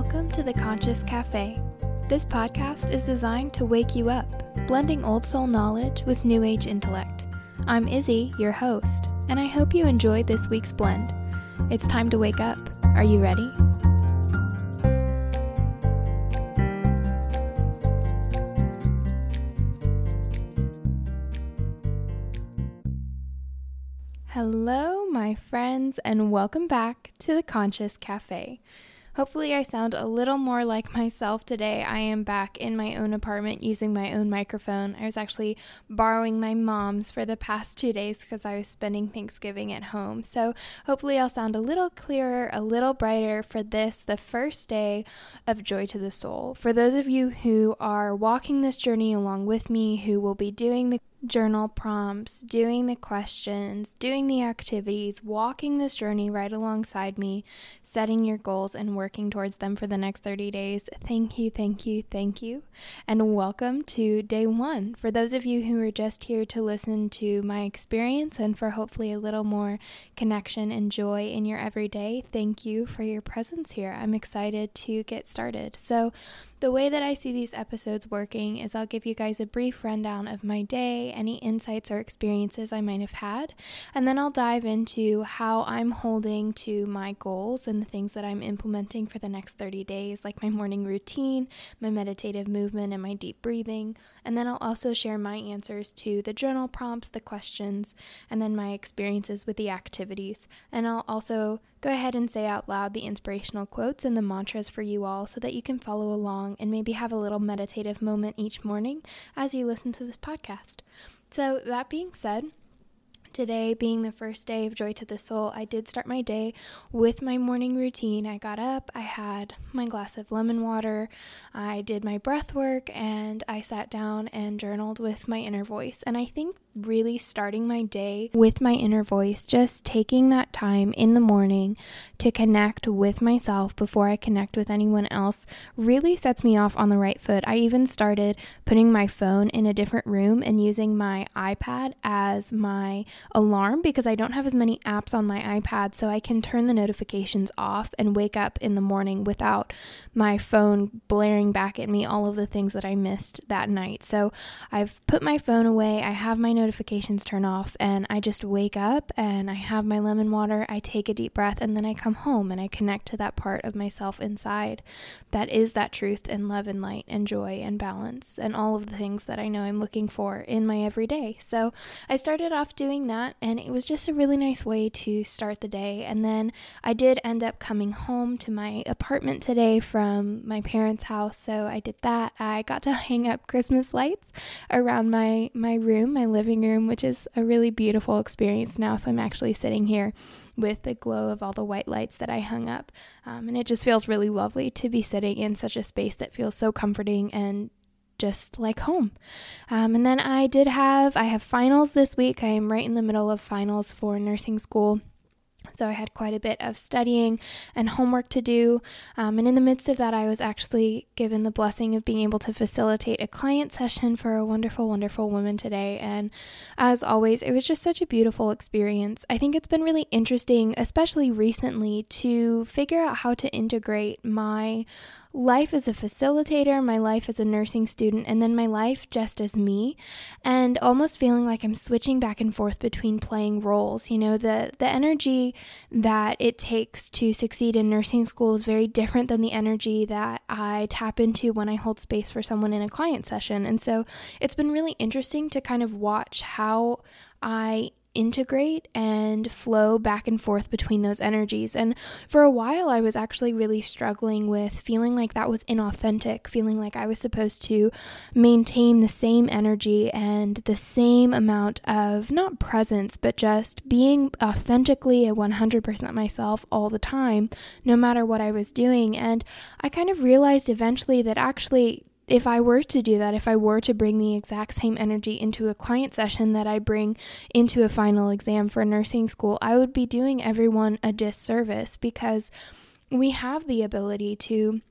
Welcome to the Conscious Cafe. This podcast is designed to wake you up, blending old soul knowledge with new age intellect. I'm Izzy, your host, and I hope you enjoyed this week's blend. It's time to wake up. Are you ready? Hello, my friends, and welcome back to the Conscious Cafe. Hopefully, I sound a little more like myself today. I am back in my own apartment using my own microphone. I was actually borrowing my mom's for the past two days because I was spending Thanksgiving at home. So, hopefully, I'll sound a little clearer, a little brighter for this, the first day of Joy to the Soul. For those of you who are walking this journey along with me, who will be doing the journal prompts, doing the questions, doing the activities, walking this journey right alongside me, setting your goals and working towards them for the next 30 days. Thank you, thank you, thank you. And welcome to day one. For those of you who are just here to listen to my experience and for hopefully a little more connection and joy in your everyday, thank you for your presence here. I'm excited to get started. So, the way that I see these episodes working is I'll give you guys a brief rundown of my day, any insights or experiences I might have had, and then I'll dive into how I'm holding to my goals and the things that I'm implementing for the next 30 days, like my morning routine, my meditative movement, and my deep breathing. And then I'll also share my answers to the journal prompts, the questions, and then my experiences with the activities. And I'll also go ahead and say out loud the inspirational quotes and the mantras for you all so that you can follow along and maybe have a little meditative moment each morning as you listen to this podcast. So, that being said, Today, being the first day of Joy to the Soul, I did start my day with my morning routine. I got up, I had my glass of lemon water, I did my breath work, and I sat down and journaled with my inner voice. And I think really starting my day with my inner voice, just taking that time in the morning to connect with myself before I connect with anyone else, really sets me off on the right foot. I even started putting my phone in a different room and using my iPad as my alarm because I don't have as many apps on my iPad, so I can turn the notifications off and wake up in the morning without my phone blaring back at me all of the things that I missed that night. So I've put my phone away, I have my notifications turned off, and I just wake up and I have my lemon water, I take a deep breath, and then I come home and I connect to that part of myself inside that is that truth and love and light and joy and balance and all of the things that I know I'm looking for in my everyday. So I started off doing that, and it was just a really nice way to start the day. And then I did end up coming home to my apartment today from my parents' house, so I did that. I got to hang up Christmas lights around my my room, my living room, which is a really beautiful experience now. So I'm actually sitting here with the glow of all the white lights that I hung up. Um, and it just feels really lovely to be sitting in such a space that feels so comforting and just like home. Um, and then I did have, I have finals this week. I am right in the middle of finals for nursing school. So I had quite a bit of studying and homework to do. Um, and in the midst of that, I was actually given the blessing of being able to facilitate a client session for a wonderful, wonderful woman today. And as always, it was just such a beautiful experience. I think it's been really interesting, especially recently, to figure out how to integrate my life as a facilitator, my life as a nursing student, and then my life just as me, and almost feeling like I'm switching back and forth between playing roles. You know, the the energy that it takes to succeed in nursing school is very different than the energy that I tap into when I hold space for someone in a client session. And so it's been really interesting to kind of watch how I integrate and flow back and forth between those energies. And for a while, I was actually really struggling with feeling like that was inauthentic, feeling like I was supposed to maintain the same energy and the same amount of not presence, but just being authentically a 100% myself all the time, no matter what I was doing. And I kind of realized eventually that actually if I were to do that, if I were to bring the exact same energy into a client session that I bring into a final exam for a nursing school, I would be doing everyone a disservice because we have the ability to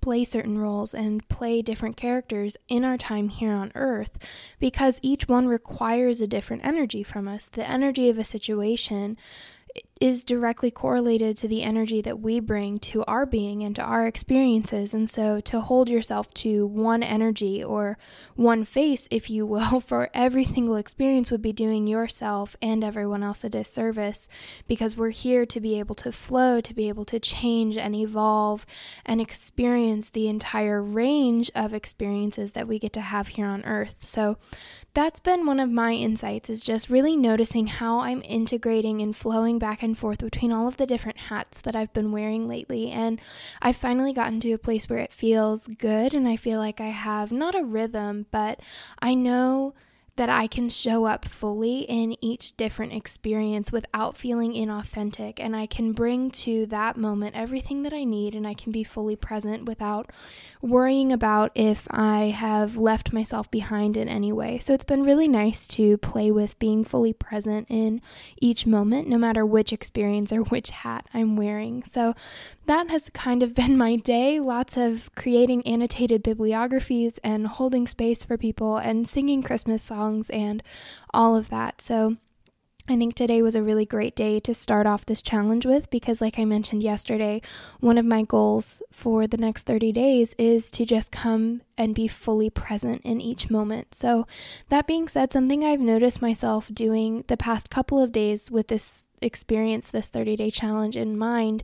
play certain roles and play different characters in our time here on earth because each one requires a different energy from us. The energy of a situation is directly correlated to the energy that we bring to our being and to our experiences. And so to hold yourself to one energy or one face, if you will, for every single experience would be doing yourself and everyone else a disservice because we're here to be able to flow, to be able to change and evolve and experience the entire range of experiences that we get to have here on earth. So that's been one of my insights is just really noticing how I'm integrating and flowing back and forth between all of the different hats that I've been wearing lately. And I've finally gotten to a place where it feels good and I feel like I have not a rhythm, but I know that I can show up fully in each different experience without feeling inauthentic. And I can bring to that moment everything that I need, and I can be fully present without worrying about if I have left myself behind in any way. So it's been really nice to play with being fully present in each moment, no matter which experience or which hat I'm wearing. So that has kind of been my day. Lots of creating annotated bibliographies and holding space for people and singing Christmas songs and all of that. So I think today was a really great day to start off this challenge with because, like I mentioned yesterday, one of my goals for the next 30 days is to just come and be fully present in each moment. So, that being said, something I've noticed myself doing the past couple of days with this experience this 30 day challenge in mind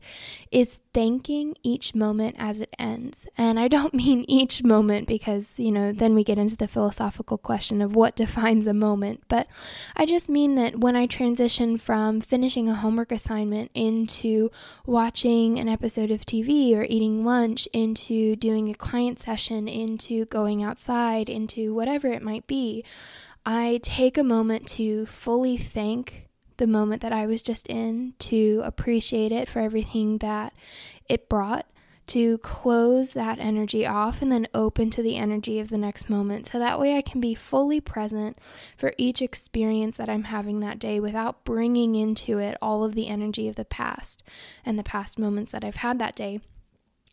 is thanking each moment as it ends. And I don't mean each moment because, you know, then we get into the philosophical question of what defines a moment, but I just mean that when I transition from finishing a homework assignment into watching an episode of TV or eating lunch into doing a client session into going outside into whatever it might be, I take a moment to fully thank the moment that I was just in, to appreciate it for everything that it brought, to close that energy off and then open to the energy of the next moment. So that way I can be fully present for each experience that I'm having that day without bringing into it all of the energy of the past and the past moments that I've had that day.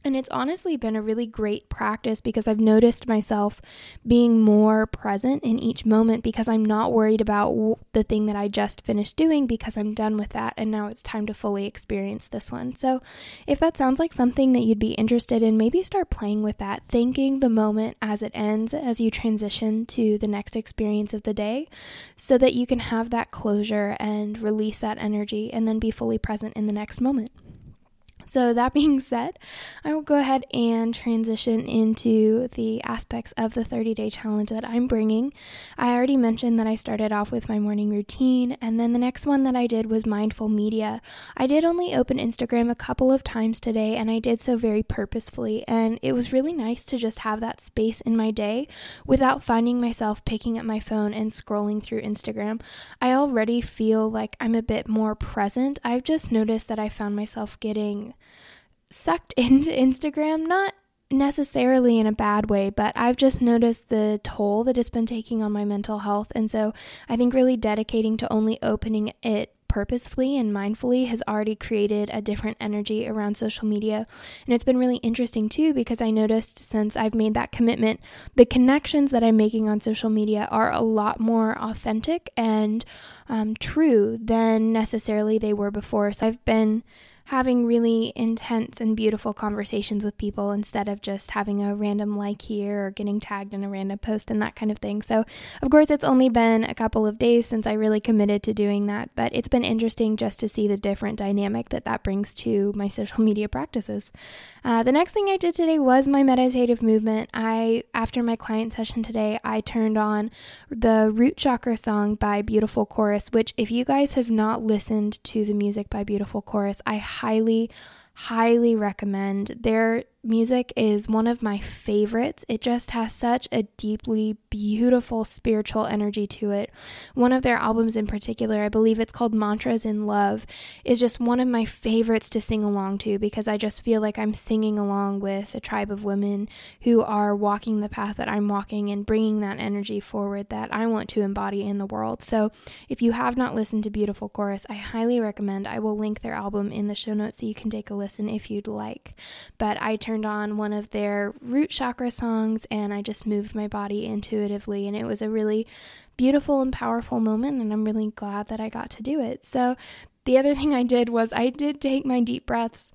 And it's honestly been a really great practice because I've noticed myself being more present in each moment because I'm not worried about the thing that I just finished doing because I'm done with that and now it's time to fully experience this one. So, if that sounds like something that you'd be interested in, maybe start playing with that, thanking the moment as it ends as you transition to the next experience of the day so that you can have that closure and release that energy and then be fully present in the next moment. So, that being said, I will go ahead and transition into the aspects of the 30 day challenge that I'm bringing. I already mentioned that I started off with my morning routine, and then the next one that I did was mindful media. I did only open Instagram a couple of times today, and I did so very purposefully, and it was really nice to just have that space in my day without finding myself picking up my phone and scrolling through Instagram. I already feel like I'm a bit more present. I've just noticed that I found myself getting sucked into Instagram, not necessarily in a bad way, but I've just noticed the toll that it's been taking on my mental health. And so I think really dedicating to only opening it purposefully and mindfully has already created a different energy around social media. And it's been really interesting too because I noticed since I've made that commitment, the connections that I'm making on social media are a lot more authentic and um, true than necessarily they were before. So I've been having really intense and beautiful conversations with people instead of just having a random like here or getting tagged in a random post and that kind of thing. So, of course, it's only been a couple of days since I really committed to doing that, but it's been interesting just to see the different dynamic that that brings to my social media practices. Uh, the next thing I did today was my meditative movement. I, after my client session today, I turned on the Root Chakra song by Beautiful Chorus, which, if you guys have not listened to the music by Beautiful Chorus, I highly, highly recommend. Their music is one of my favorites. It just has such a deeply beautiful spiritual energy to it. One of their albums in particular, I believe it's called Mantras in Love, is just one of my favorites to sing along to because I just feel like I'm singing along with a tribe of women who are walking the path that I'm walking and bringing that energy forward that I want to embody in the world. So, if you have not listened to Beautiful Chorus, I highly recommend. I will link their album in the show notes so you can take a listen if you'd like. But I turn turned on one of their root chakra songs and I just moved my body intuitively. And it was a really beautiful and powerful moment. And I'm really glad that I got to do it. So the other thing I did was I did take my deep breaths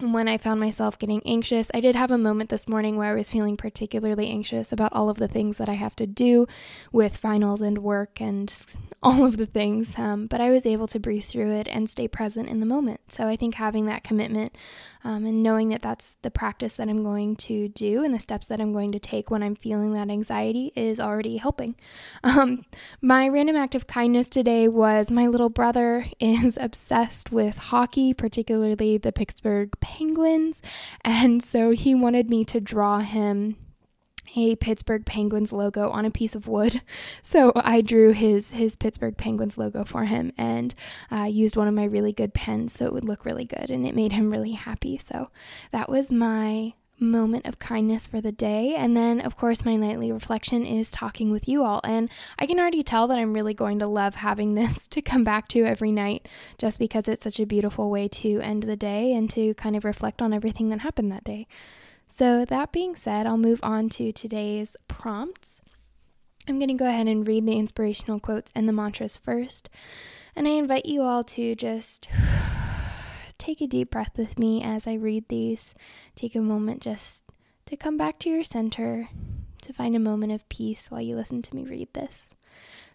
when I found myself getting anxious. I did have a moment this morning where I was feeling particularly anxious about all of the things that I have to do with finals and work and all of the things, um, but I was able to breathe through it and stay present in the moment. So I think having that commitment um, and knowing that that's the practice that I'm going to do and the steps that I'm going to take when I'm feeling that anxiety is already helping. Um, my random act of kindness today was my little brother is obsessed with hockey, particularly the Pittsburgh Penguins, and so he wanted me to draw him a Pittsburgh Penguins logo on a piece of wood. So I drew his his Pittsburgh Penguins logo for him and uh, used one of my really good pens so it would look really good and it made him really happy. So that was my moment of kindness for the day. And then, of course, my nightly reflection is talking with you all. And I can already tell that I'm really going to love having this to come back to every night just because it's such a beautiful way to end the day and to kind of reflect on everything that happened that day. So, that being said, I'll move on to today's prompts. I'm going to go ahead and read the inspirational quotes and the mantras first. And I invite you all to just take a deep breath with me as I read these. Take a moment just to come back to your center, to find a moment of peace while you listen to me read this.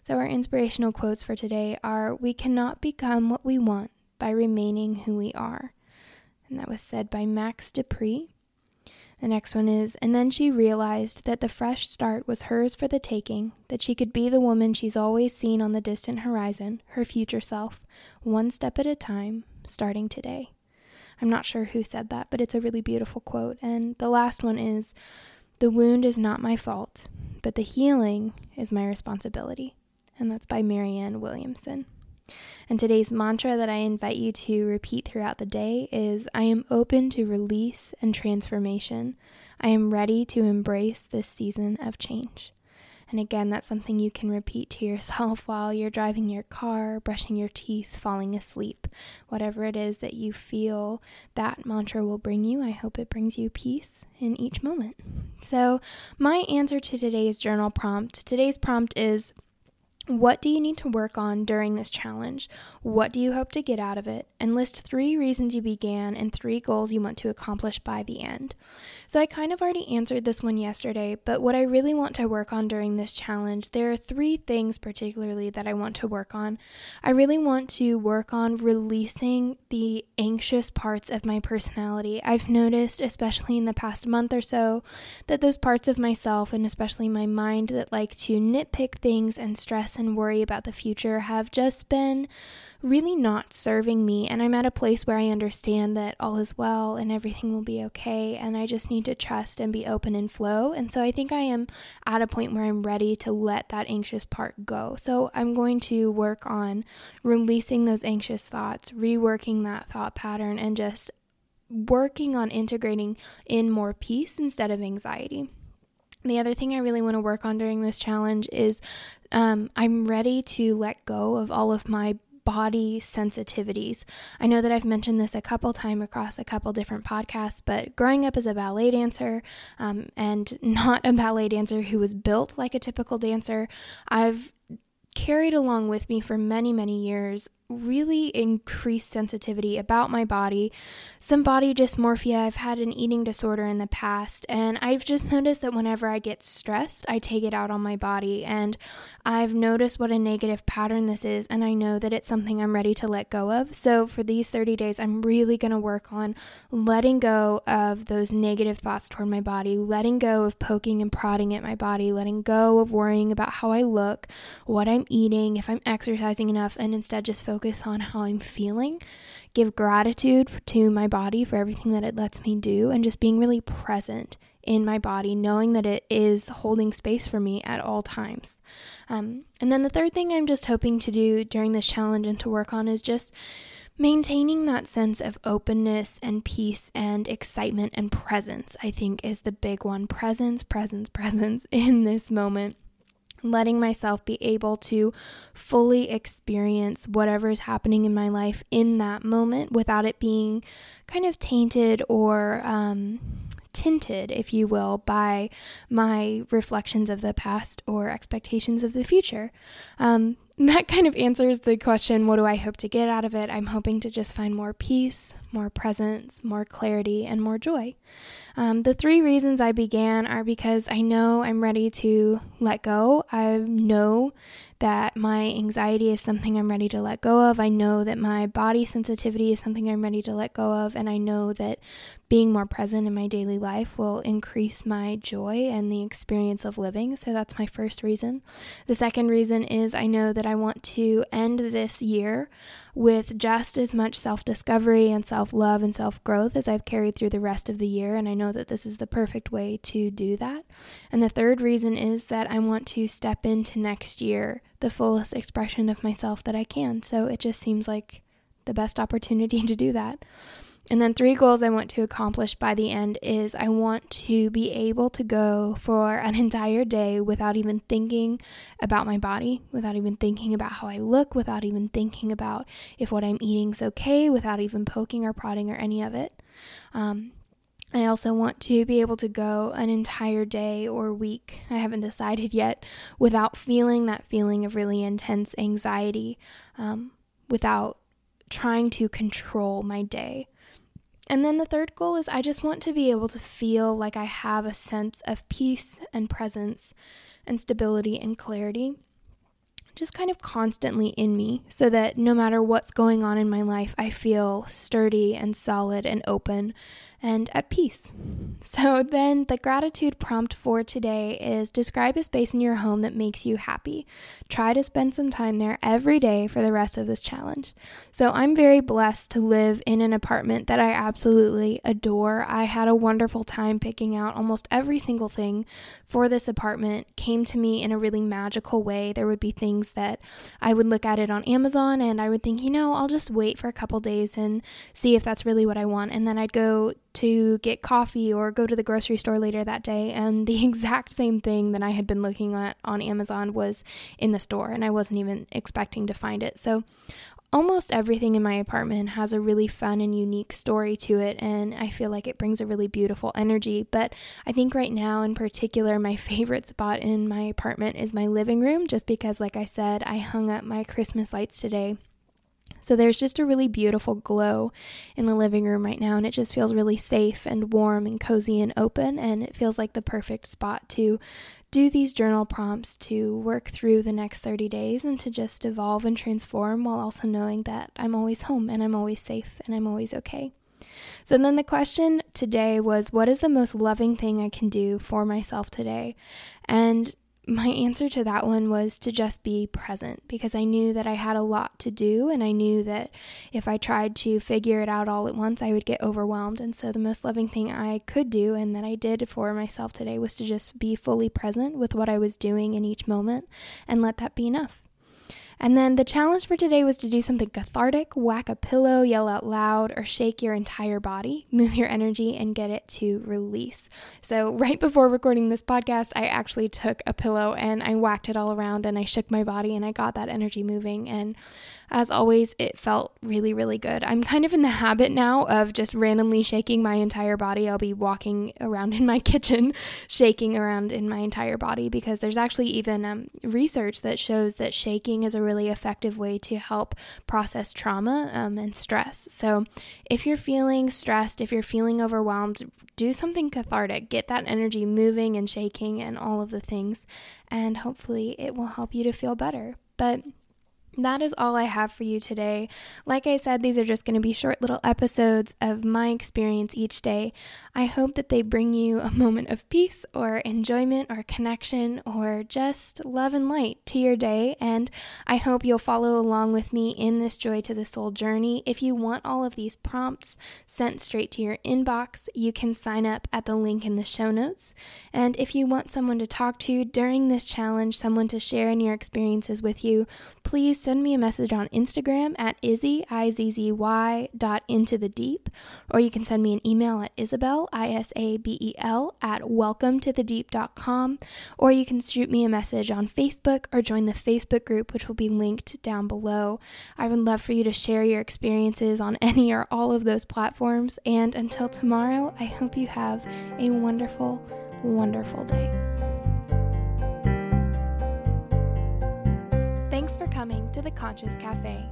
So, our inspirational quotes for today are We cannot become what we want by remaining who we are. And that was said by Max De Pree. The next one is, and then she realized that the fresh start was hers for the taking, that she could be the woman she's always seen on the distant horizon, her future self, one step at a time, starting today. I'm not sure who said that, but it's a really beautiful quote. And the last one is, the wound is not my fault, but the healing is my responsibility. And that's by Marianne Williamson. And today's mantra that I invite you to repeat throughout the day is I am open to release and transformation. I am ready to embrace this season of change. And again, that's something you can repeat to yourself while you're driving your car, brushing your teeth, falling asleep. Whatever it is that you feel that mantra will bring you, I hope it brings you peace in each moment. So, my answer to today's journal prompt today's prompt is what do you need to work on during this challenge? What do you hope to get out of it? And list three reasons you began and three goals you want to accomplish by the end. So, I kind of already answered this one yesterday, but what I really want to work on during this challenge, there are three things particularly that I want to work on. I really want to work on releasing the anxious parts of my personality. I've noticed, especially in the past month or so, that those parts of myself and especially my mind that like to nitpick things and stress and worry about the future have just been really not serving me. And I'm at a place where I understand that all is well and everything will be okay. And I just need to trust and be open and flow. And so I think I am at a point where I'm ready to let that anxious part go. So I'm going to work on releasing those anxious thoughts, reworking that thought pattern, and just working on integrating in more peace instead of anxiety. The other thing I really want to work on during this challenge is um, I'm ready to let go of all of my body sensitivities. I know that I've mentioned this a couple times across a couple different podcasts, but growing up as a ballet dancer um, and not a ballet dancer who was built like a typical dancer, I've carried along with me for many, many years really increased sensitivity about my body, some body dysmorphia. I've had an eating disorder in the past, and I've just noticed that whenever I get stressed, I take it out on my body. And I've noticed what a negative pattern this is, and I know that it's something I'm ready to let go of. So, for these 30 days, I'm really going to work on letting go of those negative thoughts toward my body, letting go of poking and prodding at my body, letting go of worrying about how I look, what I'm eating, if I'm exercising enough, and instead just focus focus on how I'm feeling, give gratitude to my body for everything that it lets me do, and just being really present in my body, knowing that it is holding space for me at all times. Um, and then the third thing I'm just hoping to do during this challenge and to work on is just maintaining that sense of openness and peace and excitement and presence, I think is the big one. Presence, presence, presence in this moment letting myself be able to fully experience whatever is happening in my life in that moment without it being kind of tainted or um, tinted, if you will, by my reflections of the past or expectations of the future. Um, that kind of answers the question what do I hope to get out of it? I'm hoping to just find more peace, more presence, more clarity, and more joy. Um, the three reasons I began are because I know I'm ready to let go. I know that my anxiety is something I'm ready to let go of. I know that my body sensitivity is something I'm ready to let go of. And I know that being more present in my daily life will increase my joy and the experience of living. So that's my first reason. The second reason is I know that I want to end this year with just as much self discovery and self love and self growth as I've carried through the rest of the year. And I know that this is the perfect way to do that. And the third reason is that I want to step into next year the fullest expression of myself that I can. So it just seems like the best opportunity to do that. And then, three goals I want to accomplish by the end is I want to be able to go for an entire day without even thinking about my body, without even thinking about how I look, without even thinking about if what I'm eating is okay, without even poking or prodding or any of it. Um, I also want to be able to go an entire day or week, I haven't decided yet, without feeling that feeling of really intense anxiety, um, without trying to control my day. And then the third goal is I just want to be able to feel like I have a sense of peace and presence and stability and clarity just kind of constantly in me so that no matter what's going on in my life, I feel sturdy and solid and open and at peace. So, then the gratitude prompt for today is describe a space in your home that makes you happy. Try to spend some time there every day for the rest of this challenge. So, I'm very blessed to live in an apartment that I absolutely adore. I had a wonderful time picking out almost every single thing for this apartment, came to me in a really magical way. There would be things that I would look at it on Amazon and I would think, you know, I'll just wait for a couple days and see if that's really what I want. And then I'd go to get coffee or go to the grocery store later that day and the exact same thing that I had been looking at on Amazon was in the store and I wasn't even expecting to find it. So almost everything in my apartment has a really fun and unique story to it and I feel like it brings a really beautiful energy, but I think right now in particular my favorite spot in my apartment is my living room just because like I said I hung up my Christmas lights today so there's just a really beautiful glow in the living room right now, and it just feels really safe and warm and cozy and open. And it feels like the perfect spot to do these journal prompts to work through the next 30 days and to just evolve and transform while also knowing that I'm always home and I'm always safe and I'm always okay. So then the question today was what is the most loving thing I can do for myself today? And my answer to that one was to just be present because I knew that I had a lot to do and I knew that if I tried to figure it out all at once, I would get overwhelmed. And so the most loving thing I could do and that I did for myself today was to just be fully present with what I was doing in each moment and let that be enough. And then the challenge for today was to do something cathartic, whack a pillow, yell out loud, or shake your entire body, move your energy, and get it to release. So, right before recording this podcast, I actually took a pillow and I whacked it all around and I shook my body and I got that energy moving. And as always, it felt really, really good. I'm kind of in the habit now of just randomly shaking my entire body. I'll be walking around in my kitchen, shaking around in my entire body because there's actually even um, research that shows that shaking is a really effective way to help process trauma um, and stress. So if you're feeling stressed, if you're feeling overwhelmed, do something cathartic. Get that energy moving and shaking and all of the things, and hopefully it will help you to feel better. But that is all I have for you today. Like I said, these are just going to be short little episodes of my experience each day. I hope that they bring you a moment of peace or enjoyment or connection or just love and light to your day. And I hope you'll follow along with me in this Joy to the Soul journey. If you want all of these prompts sent straight to your inbox, you can sign up at the link in the show notes. And if you want someone to talk to during this challenge, someone to share in your experiences with you, please send me a message on Instagram at Izzy, I-Z-Z-Y dot into the deep, or you can send me an email at Isabel, I-S-A-B-E-L at welcome to the or you can shoot me a message on Facebook or join the Facebook group, which will be linked down below. I would love for you to share your experiences on any or all of those platforms, and until tomorrow, I hope you have a wonderful, wonderful day. Coming to the Conscious Cafe.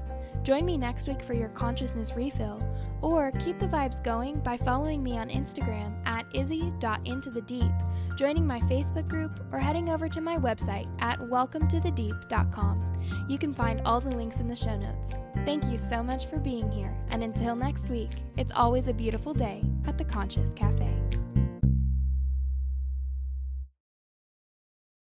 Join me next week for your consciousness refill, or keep the vibes going by following me on Instagram at izzy.intothedeep, joining my Facebook group, or heading over to my website at welcometothedeep.com. You can find all the links in the show notes. Thank you so much for being here, and until next week, it's always a beautiful day at the Conscious Cafe.